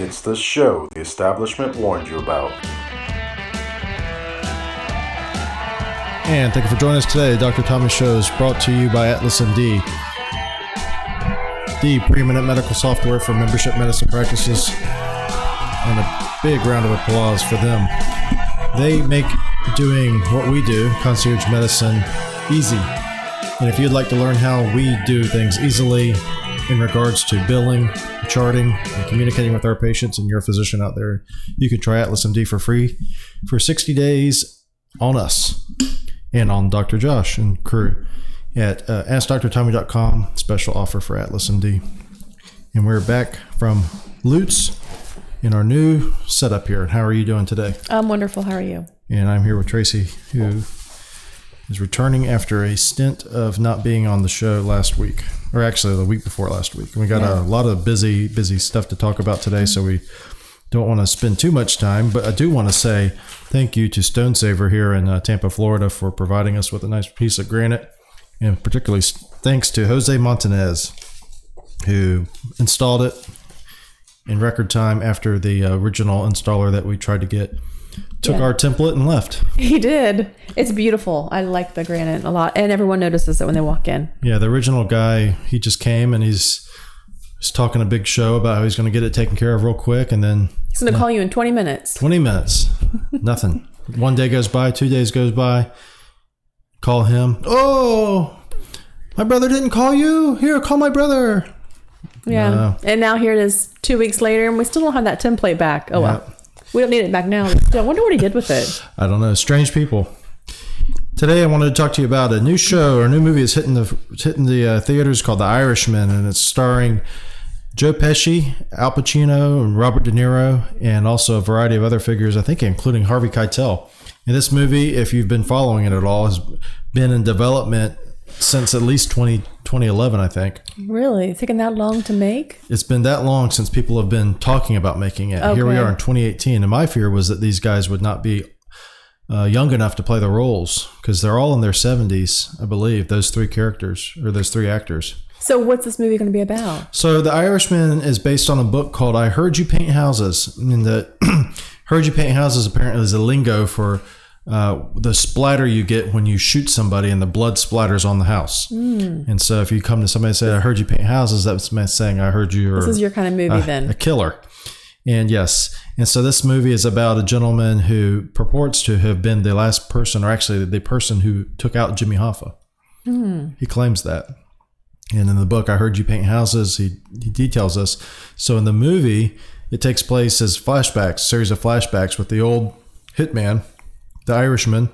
It's the show the establishment warned you about. And thank you for joining us today. Dr. Thomas Show is brought to you by Atlas MD, the preeminent medical software for membership medicine practices. And a big round of applause for them. They make doing what we do, concierge medicine, easy. And if you'd like to learn how we do things easily in regards to billing, charting, and communicating with our patients and your physician out there, you can try Atlas MD for free for 60 days on us and on Dr. Josh and crew at uh, AskDrTommy.com. Special offer for Atlas MD. And we're back from Lutz in our new setup here. And how are you doing today? I'm wonderful. How are you? And I'm here with Tracy, who is returning after a stint of not being on the show last week, or actually the week before last week. We got Yeah. a lot of busy, busy stuff to talk about today, so we don't want to spend too much time. But I do want to say thank you to Stone Saver here in uh, Tampa, Florida, for providing us with a nice piece of granite, and particularly thanks to Jose Montanez, who installed it in record time after the uh, original installer that we tried to get took Yeah. our template and left. He did. It's beautiful. I like the granite a lot, and everyone notices it when they walk in. Yeah, the original guy, he just came and he's he's talking a big show about how he's going to get it taken care of real quick, and then He's going to call you in 20 minutes. 20 minutes, nothing. One day goes by, two days goes by. Call him. Oh, my brother didn't call you. Here, call my brother. Yeah. No. And now here it is, two weeks later, and we still don't have that template back. Oh well, Yep. We don't need it back now. I wonder what he did with it. I don't know. Strange people. Today, I wanted to talk to you about a new show or a new movie that's hitting the hitting the uh, theaters called The Irishman, and it's starring Joe Pesci, Al Pacino, and Robert De Niro, and also a variety of other figures. I think including Harvey Keitel. And this movie, if you've been following it at all, has been in development since at least 20, 2011, I think. Really, It's taking that long to make? It's been that long since people have been talking about making it. Here we are in 2018, and my fear was that these guys would not be uh, young enough to play the roles because they're all in their 70s, I believe. Those three characters or those three actors. So what's this movie going to be about? So, The Irishman is based on a book called "I Heard You Paint Houses." And the "Heard You Paint Houses" apparently is a lingo for uh, the splatter you get when you shoot somebody and the blood splatters on the house. And so, if you come to somebody and say, "I heard you paint houses," that's saying, "I heard you." This is your kind of movie a, then. a killer. And yes, and so this movie is about a gentleman who purports to have been the last person, or actually the person who took out Jimmy Hoffa. He claims that. And in the book, I heard you paint houses. He, he details this. So in the movie, it takes place as flashbacks, series of flashbacks with the old hitman, the Irishman,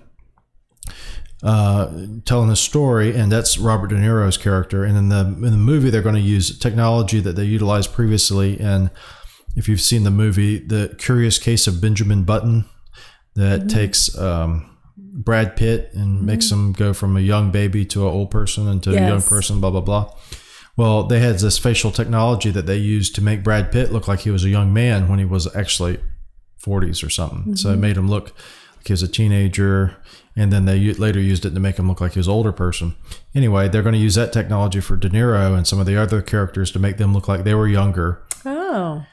uh, telling a story, and that's Robert De Niro's character. And in the in the movie, they're going to use technology that they utilized previously. And if you've seen the movie, the Curious Case of Benjamin Button, that takes um, Brad Pitt and makes him go from a young baby to an old person and to a young person, blah blah blah. Well, they had this facial technology that they used to make Brad Pitt look like he was a young man when he was actually 40s or something. So it made him look like he was a teenager. And then they later used it to make him look like he was an older person. Anyway, they're going to use that technology for De Niro and some of the other characters to make them look like they were younger. Oh,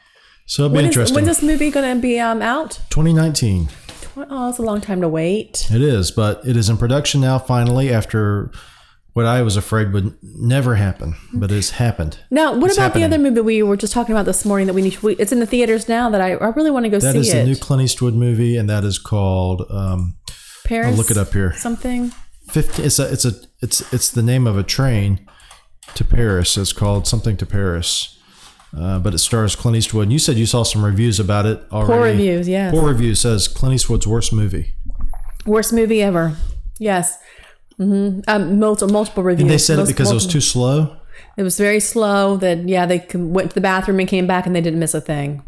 So it'll be when is, interesting. when's this movie going to be um, out? 2019. Oh, it's a long time to wait. It is, but it is in production now finally after what I was afraid would never happen, but it's happened. Now, what It's about happening. the other movie we were just talking about this morning that we need? To, We, it's in the theaters now. That I, I really want to go That see is it. the new Clint Eastwood movie, and that is called. Um, Paris. I'll look it up here. Something. 15, it's a it's a it's it's the name of a train to Paris. It's called something to Paris, uh, but it stars Clint Eastwood. And you said you saw some reviews about it already. Poor reviews. Yes. Poor reviews says Clint Eastwood's worst movie. Worst movie ever. Yes. Hmm Um, multiple, multiple reviews. And they said it Most- because it was too slow. It was very slow. That yeah, they went to the bathroom and came back and they didn't miss a thing.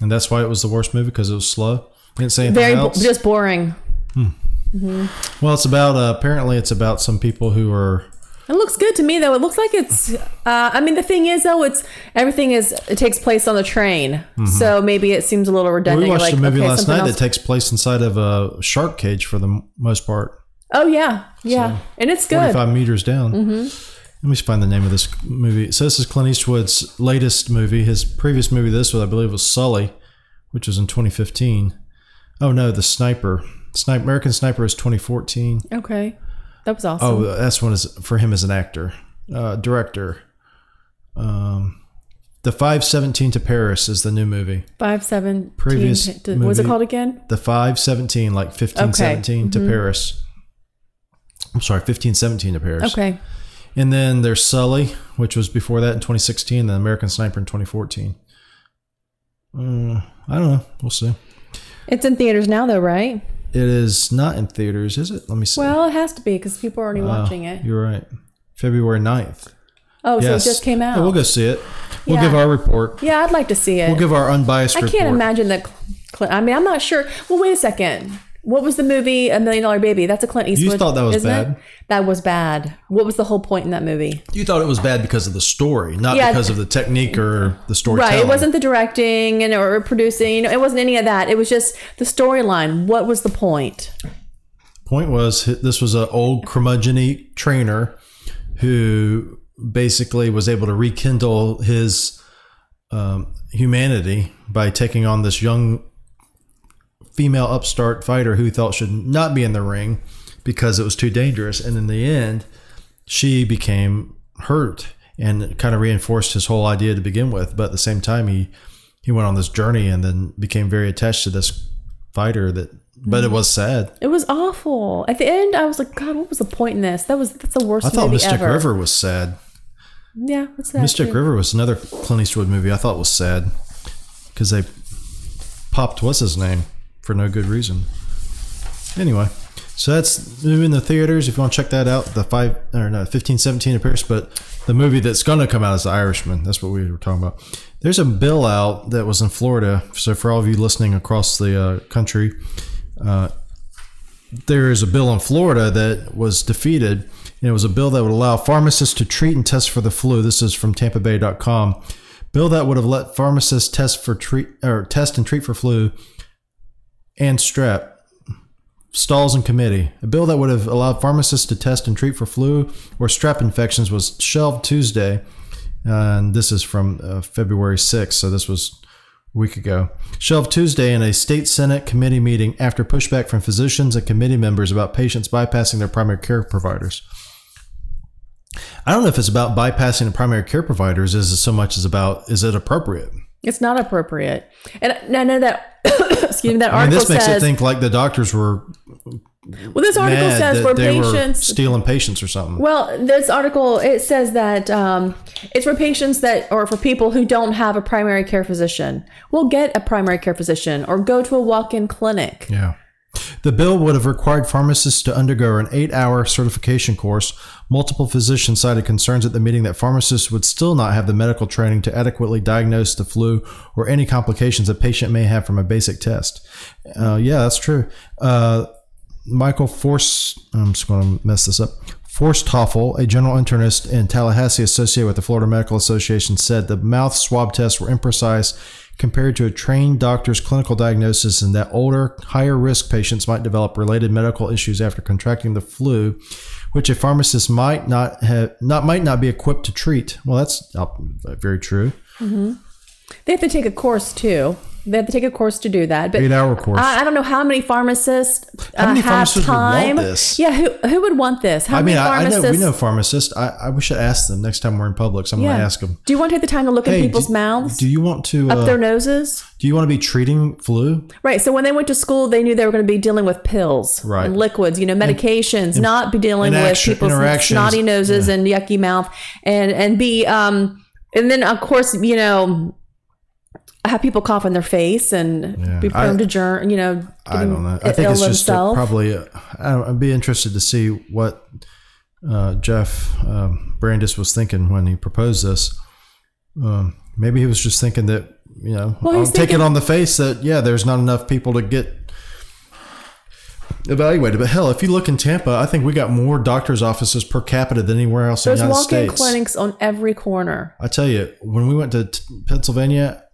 And that's why it was the worst movie because it was slow. Didn't say anything Very else. just boring. well, it's about uh, apparently it's about some people who are It looks good to me though. It looks like it's. Uh, I mean, the thing is though, it's everything is it takes place on the train, so maybe it seems a little redundant. We watched like, a movie okay, last night else- that takes place inside of a shark cage for the most part, oh yeah, yeah, and it's good. Five meters down. Let me find the name of this movie. So this is Clint Eastwood's latest movie. His previous movie, this was, I believe, was Sully, which was in 2015. Oh no, The Sniper. Snipe, American Sniper is 2014. Okay. That was awesome. Oh, that's one is for him as an actor, uh, director. Um, the 517 to Paris is the new movie. Five seven. Previous What was it called again? The 517, like 1517 to Paris. I'm sorry, 1517 to Paris. Okay. And then there's Sully, which was before that in 2016, and then American Sniper in 2014. Uh, I don't know. We'll see. It's in theaters now, though, right? It is not in theaters, is it? Let me see. Well, it has to be because people are already Oh, watching it. You're right. February 9th. Oh, yes. so it just came out. Yeah, we'll go see it. We'll Yeah. give our report. Yeah, I'd like to see it. We'll give our unbiased report. I report. can't imagine that. Cl- I mean, I'm not sure. Well, wait a second. What was the movie A Million Dollar Baby? That's a Clint Eastwood. You thought that was isn't it? bad? That was bad. What was the whole point in that movie? You thought it was bad because of the story, not Yeah. because of the technique or the storytelling. Right. It wasn't the directing and or producing. It wasn't any of that. It was just the storyline. What was the point? Point was, this was an old curmudgeon trainer who basically was able to rekindle his um, humanity by taking on this young female upstart fighter who he thought should not be in the ring because it was too dangerous. And in the end, she became hurt and kind of reinforced his whole idea to begin with. But at the same time, he he went on this journey and then became very attached to this fighter. That, but it mm-hmm. was sad. It was awful. At the end, I was like, God, what was the point in this? That was that's the worst I thought Mystic ever. River was sad. Yeah, what's that? Mystic too? River was another Clint Eastwood movie I thought was sad because they popped what's his name for no good reason. Anyway, so that's new in the theaters. If you want to check that out, the five or no fifteen seventeen appears, but the movie that's going to come out is The Irishman. That's what we were talking about. There's a bill out that was in Florida. So for all of you listening across the uh, country, uh, there is a bill in Florida that was defeated. And it was a bill that would allow pharmacists to treat and test for the flu. This is from TampaBay.com. Bill that would have let pharmacists test for treat or test and treat for flu and strep stalls in committee. A bill that would have allowed pharmacists to test and treat for flu or strep infections was shelved Tuesday, and this is from uh, February 6th. So this was a week ago. Shelved Tuesday in a state senate committee meeting after pushback from physicians and committee members about patients bypassing their primary care providers. I don't know if it's about bypassing the primary care providers as so much as about is it appropriate. It's not appropriate. And I know that. excuse me. That I mean, article this makes says. it think like the doctors were well, this article mad says that for they were patients. stealing patients or something. Well, this article it says that um, it's for patients that or for people who don't have a primary care physician. will get a primary care physician or go to a walk-in clinic. Yeah. The bill would have required pharmacists to undergo an eight hour certification course. Multiple physicians cited concerns at the meeting that pharmacists would still not have the medical training to adequately diagnose the flu or any complications a patient may have from a basic test. Uh, yeah, that's true. Uh, Michael Force, I'm just going to mess this up. Forsthoffel, a general internist in Tallahassee associated with the Florida Medical Association, said the mouth swab tests were imprecise compared to a trained doctor's clinical diagnosis and that older, higher risk patients might develop related medical issues after contracting the flu, which a pharmacist might not have not might not be equipped to treat. Well, that's uh, very true. They have to take a course too. They have to take a course to do that. But Eight hour course. I, I don't know how many pharmacists uh, How many have pharmacists would want time. this? Yeah, who who would want this? How I mean, many I, I know we know pharmacists. I, I wish I we should ask them next time we're in public. So I'm going to ask them. Do you want to take the time to look Hey, in people's do, mouths, Do you want to? up Uh, their noses? do you want to be treating flu? Right. So when they went to school, they knew they were going to be dealing with pills Right. and liquids, you know, medications, not be dealing with people's snotty noses and yucky mouth, and and be um and then of course you know have people cough in their face and Yeah. be prone I- to germ, you know, I don't know. I think it's just a, probably. uh, I don't, I'd be interested to see what uh, Jeff um, Brandes was thinking when he proposed this. Um, maybe he was just thinking that you know, Well, I'll take it on the face that yeah, there's not enough people to get evaluated. But hell, if you look in Tampa, I think we got more doctors' offices per capita than anywhere else There's in the United walk-in States. clinics on every corner. I tell you, when we went to t- Pennsylvania,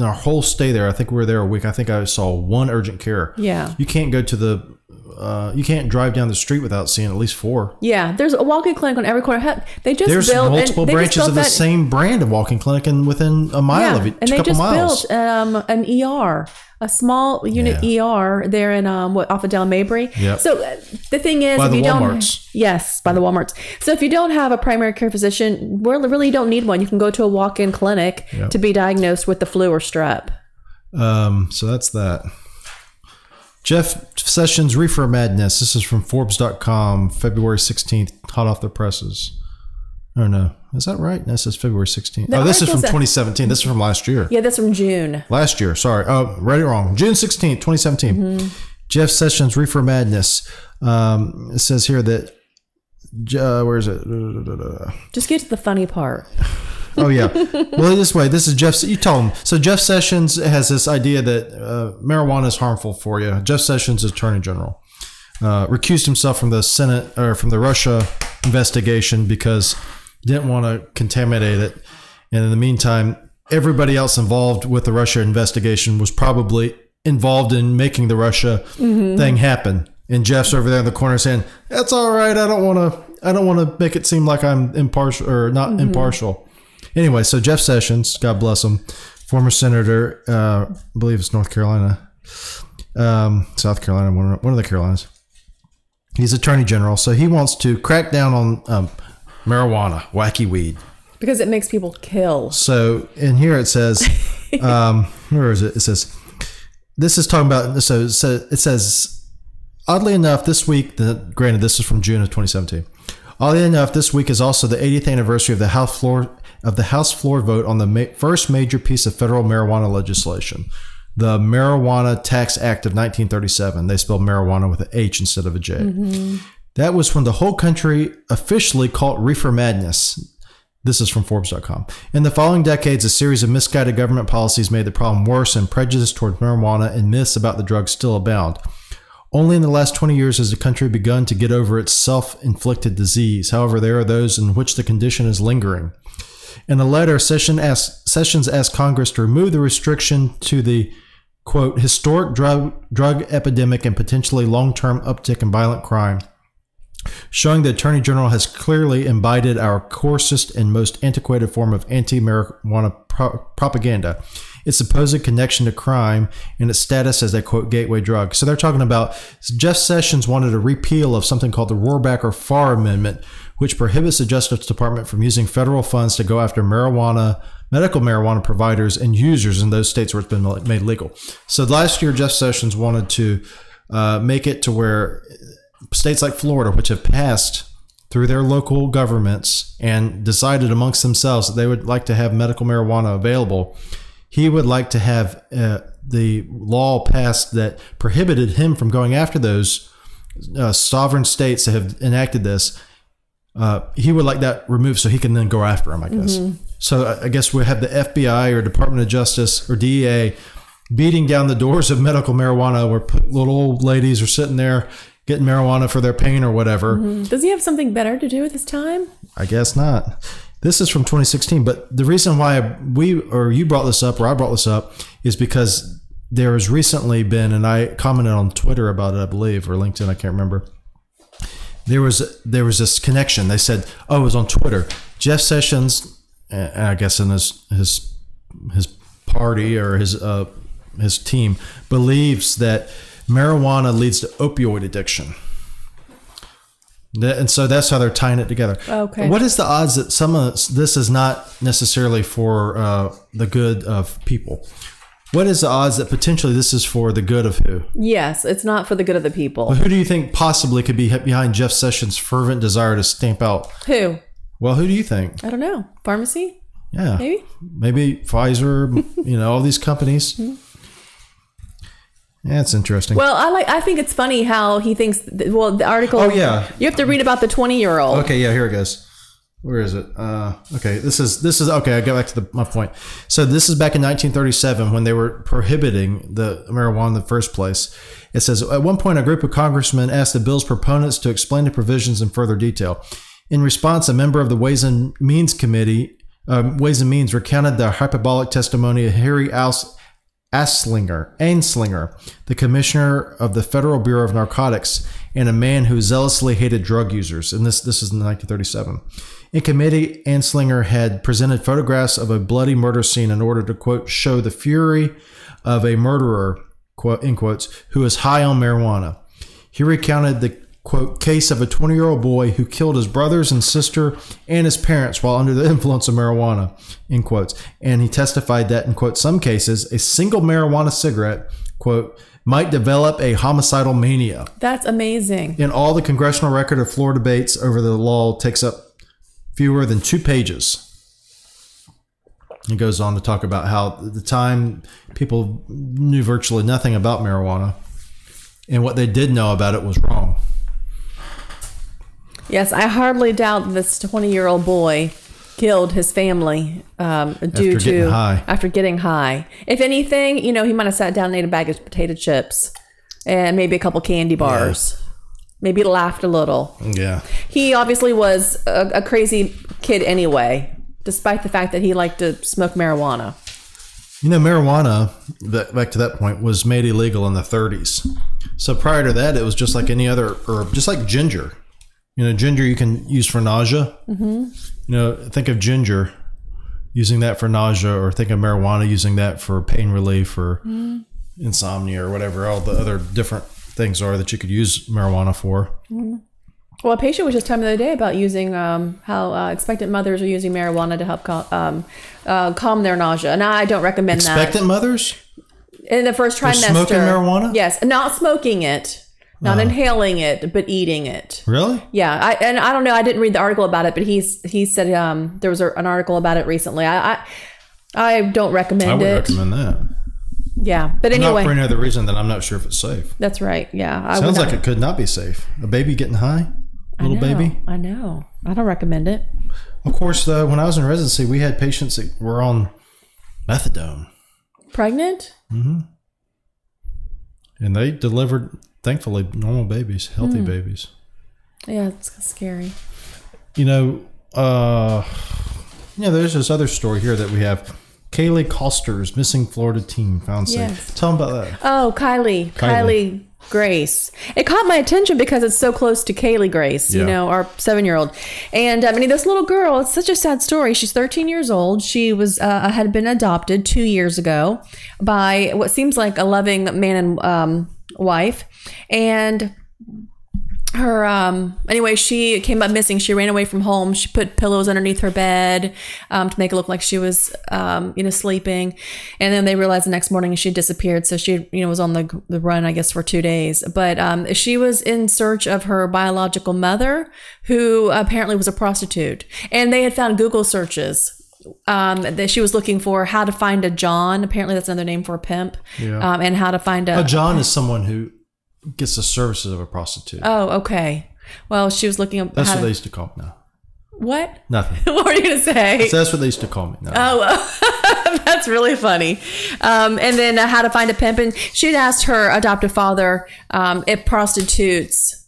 our whole stay there, I think we were there a week. I think I saw one urgent care. Yeah. You can't go to the Uh, you can't drive down the street without seeing at least four. Yeah, there's a walking clinic on every corner. Heck, they just There's built multiple branches built of the that- same brand of walking clinic, and within a mile yeah, of it, and a they just miles. built um, an ER, a small unit ER there in um, what off of Dale Mabry. Yep. So uh, the thing is, By if the you Walmarts. don't, yes, by the WalMarts. So if you don't have a primary care physician, we really don't need one. You can go to a walk-in clinic Yep. to be diagnosed with the flu or strep. Um, so that's that. Jeff Sessions Reefer Madness. This is from Forbes.com, February 16th, hot off the presses. Oh, no. Is that right? This is February 16th. The oh, this is from 2017. This is from last year. Yeah, that's from June. Last year. Sorry. Oh, read it wrong. June 16th, 2017. Mm-hmm. Jeff Sessions Reefer Madness. Um, it says here that, uh, where is it? Just get to the funny part. Oh yeah. well, this way, this is Jeff. You tell him. So Jeff Sessions has this idea that uh, marijuana is harmful for you. Jeff Sessions, Attorney General, uh, recused himself from the Senate or from the Russia investigation because he didn't want to contaminate it. And in the meantime, everybody else involved with the Russia investigation was probably involved in making the Russia thing happen. And Jeff's over there in the corner saying, "That's all right. I don't want to. I don't want to make it seem like I'm impartial or not impartial." Anyway, so Jeff Sessions, God bless him, former senator, uh, I believe it's North Carolina, um, South Carolina, one of, one of the Carolinas. He's attorney general, so he wants to crack down on um, marijuana, wacky weed. Because it makes people kill. So in here it says, um, where is it? It says, this is talking about, so it says, it says oddly enough, this week, the, granted, this is from June of 2017. Oddly enough, this week is also the 80th anniversary of the House floor of the House floor vote on the ma- first major piece of federal marijuana legislation, the Marijuana Tax Act of 1937. They spelled marijuana with an H instead of a J. Mm-hmm. That was when the whole country officially called reefer madness. This is from Forbes.com. In the following decades, a series of misguided government policies made the problem worse, and prejudice toward marijuana and myths about the drug still abound. Only in the last 20 years has the country begun to get over its self inflicted disease. However, there are those in which the condition is lingering. In a letter, Session asked, Sessions asked Congress to remove the restriction to the quote historic drug drug epidemic and potentially long term uptick in violent crime, showing the Attorney General has clearly imbibed our coarsest and most antiquated form of anti marijuana pro- propaganda, its supposed connection to crime, and its status as a quote gateway drug. So they're talking about Jeff Sessions wanted a repeal of something called the Rohrabacher Farr Amendment, which prohibits the Justice Department from using federal funds to go after marijuana, medical marijuana providers and users in those states where it's been made legal. So last year, Jeff Sessions wanted to uh, make it to where states like Florida, which have passed through their local governments and decided amongst themselves that they would like to have medical marijuana available, he would like to have uh, the law passed that prohibited him from going after those uh, sovereign states that have enacted this. Uh, he would like that removed so he can then go after them, I guess. So I- I guess we have the FBI or Department of Justice or DEA beating down the doors of medical marijuana where little old ladies are sitting there getting marijuana for their pain or whatever. Does he have something better to do with his time? I guess not. This is from 2016, but the reason why we or you brought this up or I brought this up is because there has recently been, and I commented on Twitter about it, I believe, or LinkedIn, I can't remember. There was there was this connection. They said, "Oh, it was on Twitter." Jeff Sessions, and I guess in his his his party or his uh, his team believes that marijuana leads to opioid addiction. And so that's how they're tying it together. Okay. What is the odds that some of this is not necessarily for uh, the good of people? What is the odds that potentially this is for the good of who? Yes, it's not for the good of the people. But Who do you think possibly could be behind Jeff Sessions' fervent desire to stamp out? Who? Well, who do you think? I don't know. Pharmacy? Yeah, Maybe? maybe Pfizer. you know, all these companies. It's interesting. Well, I like. I think it's funny how he thinks. Th- well, the article. Oh, yeah. You have to read about the twenty-year-old. Okay, yeah, here it goes. Where is it? Uh, okay, this is this is okay. I go back to the, my point. So this is back in 1937 when they were prohibiting the marijuana in the first place. It says at one point a group of congressmen asked the bill's proponents to explain the provisions in further detail. In response, a member of the Ways and Means Committee, um, Ways and Means, recounted the hyperbolic testimony of Harry Aus- Anslinger, Anslinger, the commissioner of the Federal Bureau of Narcotics, and a man who zealously hated drug users. And this this is in 1937. In committee, Anslinger had presented photographs of a bloody murder scene in order to quote show the fury of a murderer, quote in quotes, who is high on marijuana. He recounted the quote case of a 20 year old boy who killed his brothers and sister and his parents while under the influence of marijuana in quotes. And he testified that in quote some cases a single marijuana cigarette quote might develop a homicidal mania. That's amazing. in all the congressional record of floor debates over the law takes up fewer than two pages. He goes on to talk about how at the time people knew virtually nothing about marijuana. And what they did know about it was wrong Yes, I hardly doubt this 20 year old boy killed his family um, due After to getting high. after getting high. If anything, you know, he might have sat down and ate a bag of potato chips and maybe a couple candy bars. Maybe laughed a little. yeah He obviously was a, a crazy kid anyway, despite the fact that he liked to smoke marijuana. You know, marijuana, back to that point, was made illegal in the 30s. So prior to that, it was just like any other herb, just like ginger. You know, ginger you can use for nausea. Mm-hmm. You know, think of ginger using that for nausea, or think of marijuana using that for pain relief or insomnia or whatever all the other different things are that you could use marijuana for. Well, a patient was just telling me the other day about using um, how uh, expectant mothers are using marijuana to help cal- um, uh, calm their nausea, and I don't recommend that. Expectant mothers? in the first trimester. smoking marijuana? Yes, not smoking it, not inhaling it, but eating it. Really? Yeah, I, and I don't know. I didn't read the article about it, but he's he said um, there was a, an article about it recently. I I, I don't recommend it. I would it. recommend that. Yeah, but anyway, Not for any other reason than I'm not sure if it's safe. that's right. Yeah, I Sounds like it could not be safe. A baby getting high? Little I know, baby? I know. I don't recommend it. Of course, though, when I was in residency, we had patients that were on methadone, Pregnant? Mm-hmm. And they delivered, thankfully, normal babies, healthy Hmm. babies. Yeah, it's scary. You know, uh, you know, there's this other story here that we have. Kaylee Coster's missing Florida team found safe. Yes. Tell them about that. Oh, Kylie, Kylie, Kylie. Grace. It caught my attention because it's so close to Kaylee Grace, you know, our seven year old. And I mean, this little girl, it's such a sad story. She's 13 years old. She was, uh, had been adopted two years ago by what seems like a loving man and um, wife. And her um anyway she came up missing. She ran away from home. She put pillows underneath her bed um, to make it look like she was um you know sleeping. And then they realized the next morning she disappeared. So she you know was on the, the run i guess for two days. But um she was in search of her biological mother who apparently was a prostitute. And they had found google searches um, that she was looking for how to find a John. Apparently, that's another name for a pimp. Yeah. Um, and how to find a A John is someone who gets the services of a prostitute. Oh, okay. Well, she was looking up. That's what to- they used to call me now. What? Nothing. what were you gonna say? So that's what they used to call me now. Oh, that's really funny. Um, and then uh, how to find a pimp, and she'd asked her adoptive father um, if prostitutes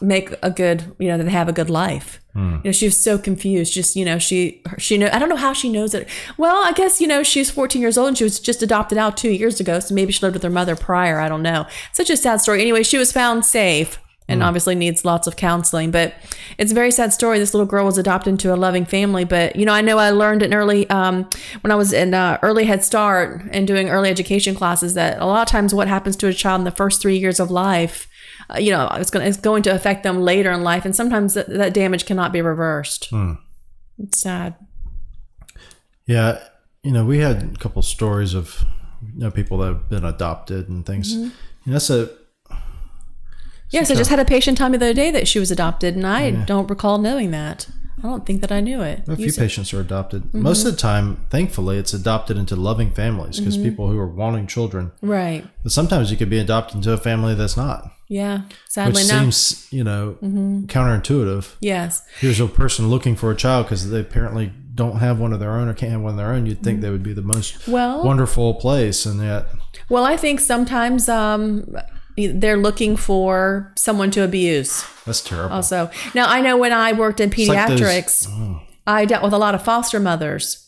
make a good, you know, that they have a good life. You know, she was so confused. Just you know, she she know. I don't know how she knows it. Well, I guess you know she's 14 years old and she was just adopted out two years ago, so maybe she lived with her mother prior. I don't know. Such a sad story. Anyway, she was found safe and obviously needs lots of counseling. But it's a very sad story. This little girl was adopted into a loving family. But you know, I know I learned in early um, when I was in uh, early Head Start and doing early education classes that a lot of times what happens to a child in the first three years of life. Uh, you know, it's going it's going to affect them later in life, and sometimes that, that damage cannot be reversed. It's sad. Yeah, you know, we had a couple stories of you know people that have been adopted and things. Mm-hmm. You know, that's a Yes, I just had a patient tell me the other day that she was adopted, and I don't recall knowing that. I don't think that I knew it. a few said- patients are adopted. Mm-hmm. Most of the time, thankfully, it's adopted into loving families because people who are wanting children. right? But sometimes you could be adopted into a family that's not, Yeah, which sadly no. seems you know counterintuitive. yes, Here's a person looking for a child because they apparently don't have one of their own or can't have one of their own. You'd think they would be the most Mm-hmm. Well- wonderful place, and yet Well, I think sometimes um, they're looking for someone to abuse. that's terrible. Also, now I know when I worked in like those- pediatrics, I dealt with a lot of foster mothers.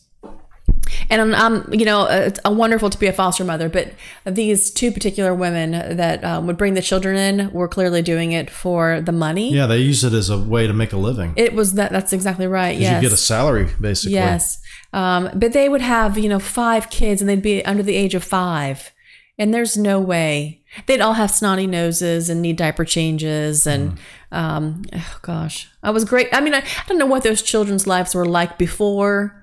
And I'm um, you know, it's a wonderful to be a foster mother, but these two particular women that um, would bring the children in were clearly doing it for the money. Yeah, they use it as a way to make a living. It was that. That's exactly right. Yes. You get a salary basically. Yes. Um, but they would have, you know, five kids and they'd be under the age of five. And there's no way. They'd all have snotty noses and need diaper changes. And, um, oh gosh, I was great. I mean, I, I don't know what those children's lives were like before.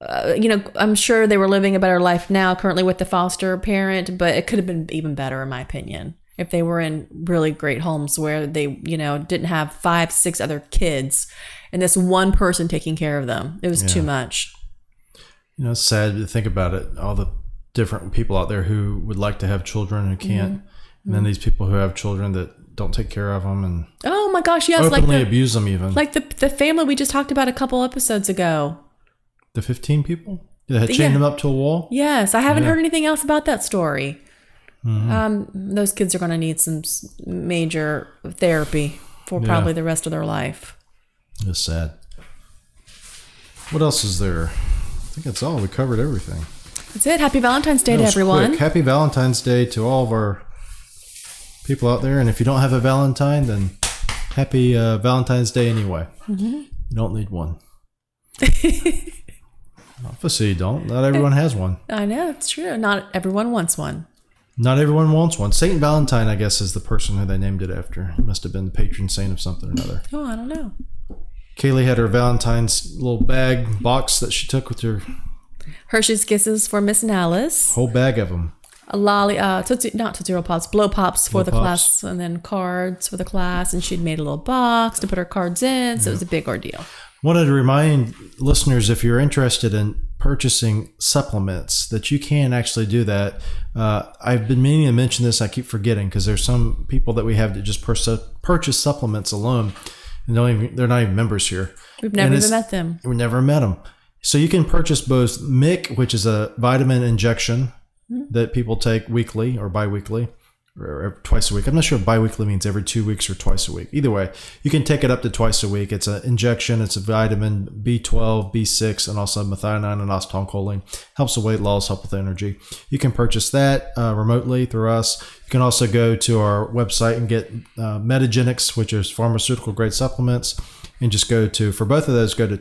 Uh, you know, I'm sure they were living a better life now, currently with the foster parent, but it could have been even better, in my opinion, if they were in really great homes where they, you know, didn't have five, six other kids and this one person taking care of them. It was too much. You know, it's sad to think about it. All the different people out there who would like to have children and can't, Mm-hmm. and then these people who have children that don't take care of them and Oh my gosh, yes, like openly the, abuse them. Even like the the family we just talked about a couple episodes ago. the fifteen people that had chained Yeah. them up to a wall. Yes, I haven't Yeah. heard anything else about that story. Um, those kids are going to need some major therapy for Yeah. probably the rest of their life. It's sad. What else is there? I think that's all. We covered everything. That's it. Happy Valentine's Day to everyone. quick. Happy Valentine's Day to all of our people out there. And if you don't have a Valentine, then happy uh, Valentine's Day anyway. Mm-hmm. You don't need one. Obviously, you don't. Not everyone has one. I know it's true. Not everyone wants one. Not everyone wants one. Saint Valentine, I guess, is the person who they named it after. He must have been the patron saint of something or another. Oh, I don't know. Kaylee had her Valentine's little bag box that she took with her Hershey's Kisses for Miss Alice. whole bag of them. A lolly, uh, tootsie, not Tootsie Roll Pops, Blow Pops for Blow the Pops. class, and then cards for the class. And she'd made a little box to put her cards in, so it was a big ordeal. Wanted to remind listeners if you're interested in purchasing supplements that you can actually do that. Uh, I've been meaning to mention this. I keep forgetting because there's some people that we have that just pur- purchase supplements alone, and don't even, they're not even members here. We've never even met them. We never met them. So you can purchase both MIC, which is a vitamin injection that people take weekly or biweekly or twice a week. I'm not sure if biweekly means every two weeks or twice a week. Either way, you can take it up to twice a week. It's an injection. It's a vitamin B12, B6, and also methionine and acetylcholine. Helps with weight loss, helps with energy. You can purchase that uh, remotely through us. You can also go to our website and get uh, Metagenics, which is pharmaceutical grade supplements and just go to for both of those go to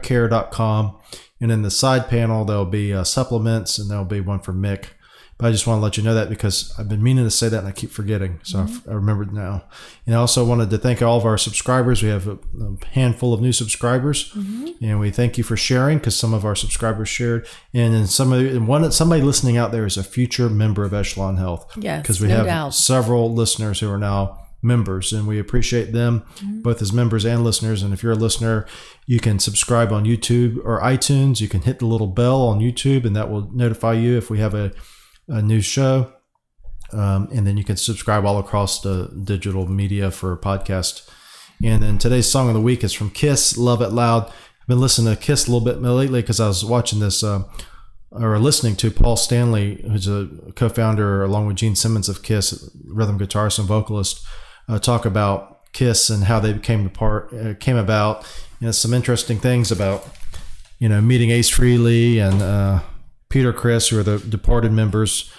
tampadirectcare.com and in the side panel there'll be uh, supplements and there'll be one for MIC. But i just want to let you know that because i've been meaning to say that and i keep forgetting. So I- I remembered now. And i also wanted to thank all of our subscribers. We have a, a handful of new subscribers. And we thank you for sharing because some of our subscribers shared. And then somebody and one somebody listening out there is a future member of echelon health. Yes, because we no have doubt. several listeners who are now members and we appreciate them both as members and listeners. And if you're a listener you can subscribe on youtube or itunes. You can hit the little bell on youtube and that will notify you if we have a, a new show. Um, and then you can subscribe all across the digital media for a podcast. And then today's song of the week is from kiss love it loud. I've been listening to kiss a little bit lately because i was watching this uh, or listening to Paul Stanley, who's a co-founder along with Gene Simmons of Kiss, rhythm guitarist and vocalist, uh, talk about Kiss and how they became apart, uh, came about. You know, some interesting things about you know meeting Ace Frehley and uh, Peter Criss, who are the departed members,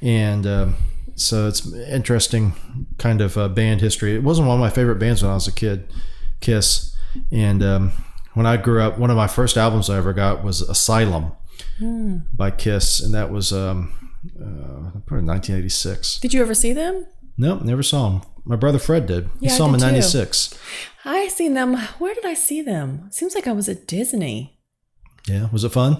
and um, so it's interesting kind of uh, band history. It wasn't one of my favorite bands when I was a kid, Kiss, and um, when I grew up, one of my first albums I ever got was Asylum by Kiss, and that was um, uh, probably 1986. Did you ever see them? Nope, never saw him. My brother Fred did. He Yeah, I saw them in '96. I seen them. Where did I see them? Seems like I was at Disney. Yeah, was it fun?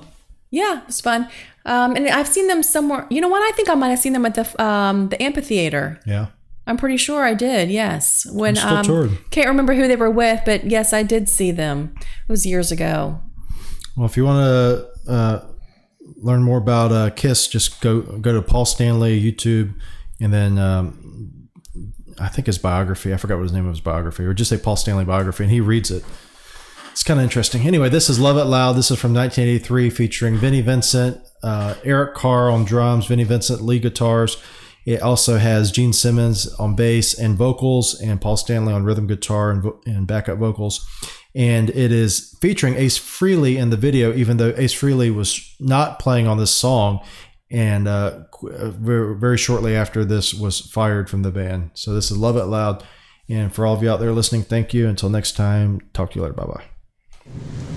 Yeah, it was fun. Um, and I've seen them somewhere. You know what? I think I might have seen them at the um, the amphitheater. Yeah, I'm pretty sure I did. Yes, when still um, can't remember who they were with, but yes, I did see them. It was years ago. Well, if you want to uh, learn more about uh, Kiss, just go go to Paul Stanley YouTube, and then um, I think his biography. I forgot what his name of his biography, or just say Paul Stanley biography, and he reads it. It's kind of interesting. Anyway, this is Love It Loud. This is from 1983, featuring Vinnie Vincent, uh, Eric Carr on drums, Vinnie Vincent lead guitars. It also has Gene Simmons on bass and vocals, and Paul Stanley on rhythm guitar and, vo- and backup vocals. and it is featuring Ace Frehley in the video, even though Ace Frehley was not playing on this song and uh, uh very, very shortly after this was fired from the band. So this is Love It Loud. And for all of you out there listening, thank you. Until next time, talk to you later. Bye bye.